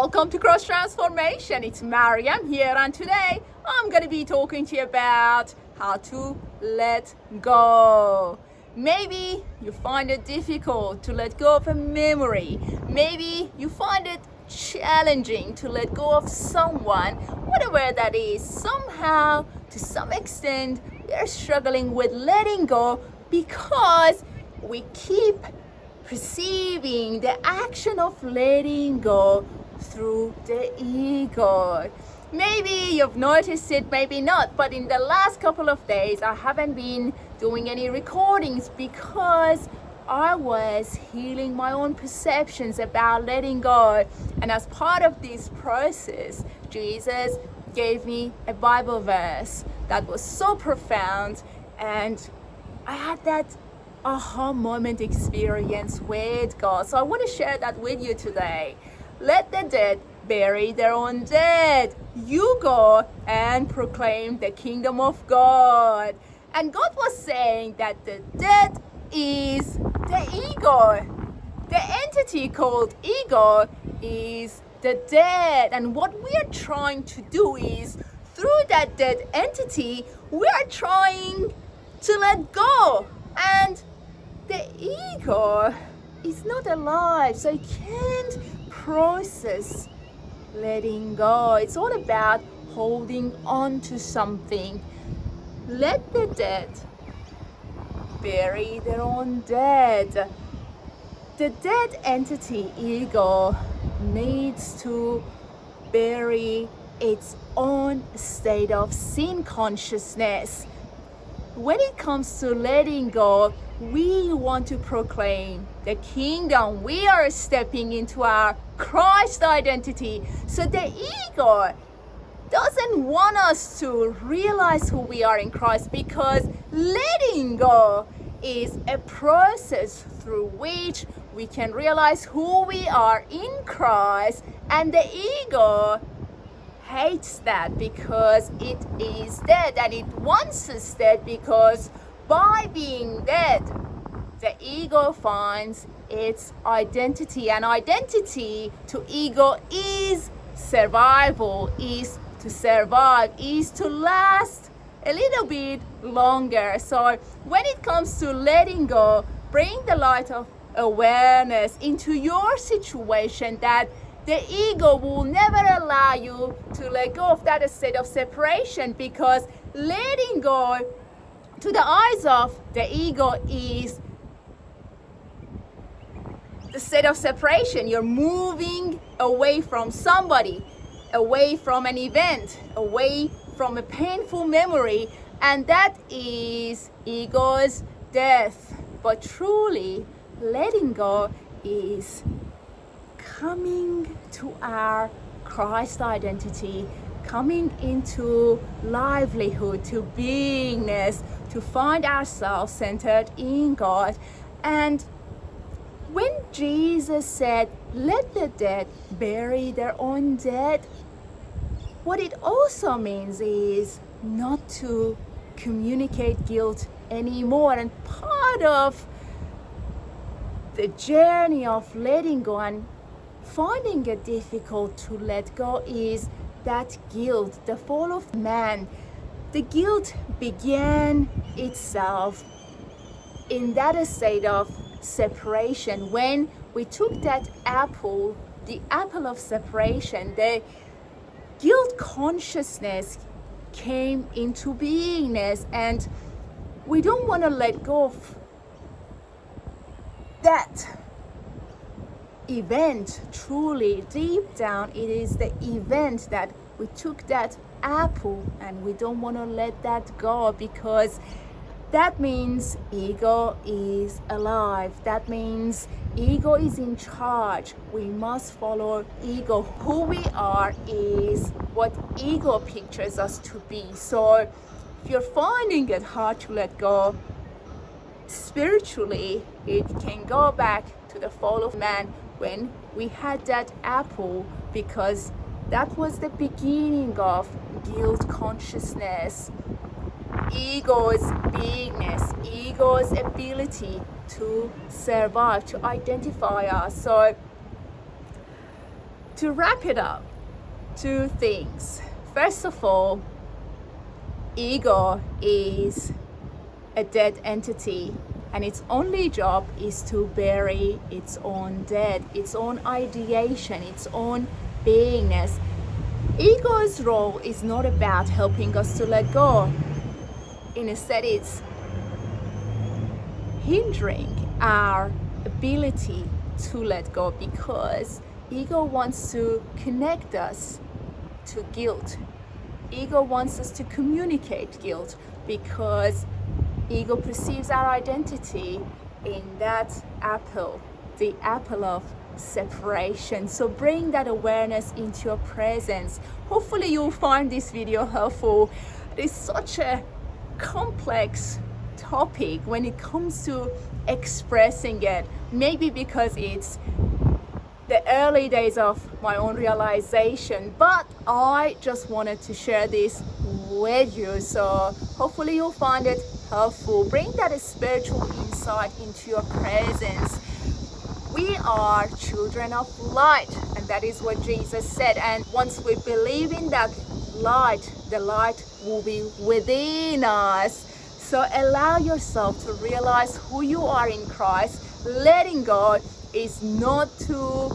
Welcome to Cross Transformation. It's Mariam here, and today I'm going to be talking to you about how to let go. Maybe you find it difficult to let go of a memory. Maybe you find it challenging to let go of someone, whatever that is. Somehow, to some extent, we are struggling with letting go because we keep perceiving the action of letting go through the ego. Maybe you've noticed it, maybe not, but in the last couple of days, I haven't been doing any recordings because I was healing my own perceptions about letting go. And as part of this process, Jesus gave me a Bible verse that was so profound, and I had that aha moment experience with God. So I want to share that with you today. Let the dead bury their own dead. You go and proclaim the kingdom of God. And God was saying that the dead is the ego. The entity called ego is the dead. And what we are trying to do is through that dead entity, we are trying to let go. And the ego is not alive, so it can't process letting go. It's all about holding on to something. Let the dead bury their own dead. The dead entity ego needs to bury its own state of sin consciousness. When it comes to letting go, we want to proclaim the kingdom. We are stepping into our Christ identity. So the ego doesn't want us to realize who we are in Christ because letting go is a process through which we can realize who we are in Christ and the ego hates that because it is dead and it wants us dead because by being dead the ego finds its identity. And identity to ego is survival is to survive is to last a little bit longer. So when it comes to letting go bring the light of awareness into your situation that the ego will never allow you to let go of that state of separation because letting go to the eyes of the ego is the state of separation. You're moving away from somebody, away from an event, away from a painful memory, and that is ego's death. But truly, letting go is coming to our Christ identity, coming into livelihood, to beingness, to find ourselves centered in God. And Jesus said, Let the dead bury their own dead, what it also means is not to communicate guilt anymore. And part of the journey of letting go and finding it difficult to let go is that guilt, the fall of man. The guilt began itself in that state of separation. When we took that apple, the apple of separation, the guilt consciousness came into beingness, and we don't want to let go of that event truly deep down it is the event that we took that apple and we don't want to let that go because that means ego is alive. That means ego is in charge. We must follow ego. Who we are is what ego pictures us to be. So if you're finding it hard to let go, spiritually, it can go back to the fall of man when we had that apple because that was the beginning of guilt consciousness ego's beingness, ego's ability to survive, to identify us. So to wrap it up, two things. First of all, ego is a dead entity and its only job is to bury its own dead, its own ideation, its own beingness. Ego's role is not about helping us to let go. Instead, it's hindering our ability to let go because ego wants to connect us to guilt. Ego wants us to communicate guilt because ego perceives our identity in that apple, the apple of separation. So bring that awareness into your presence. Hopefully, you'll find this video helpful. It is such a complex topic when it comes to expressing it. Maybe because it's the early days of my own realization, but I just wanted to share this with you. So hopefully you'll find it helpful. Bring that spiritual insight into your presence. We are children of light, and that is what Jesus said. And once we believe in that light, the light will be within us. So allow yourself to realize who you are in Christ. Letting go is not to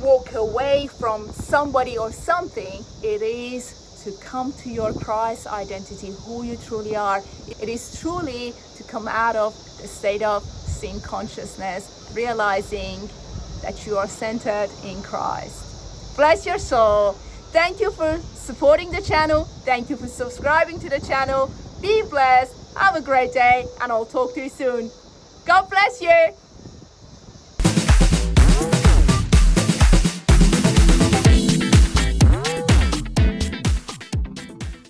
walk away from somebody or something, it is to come to your Christ identity, who you truly are. It is truly to come out of the state of sin consciousness, realizing that you are centered in Christ. Bless your soul. Thank you for supporting the channel. Thank you for subscribing to the channel. Be blessed. Have a great day, and I'll talk to you soon. God bless you.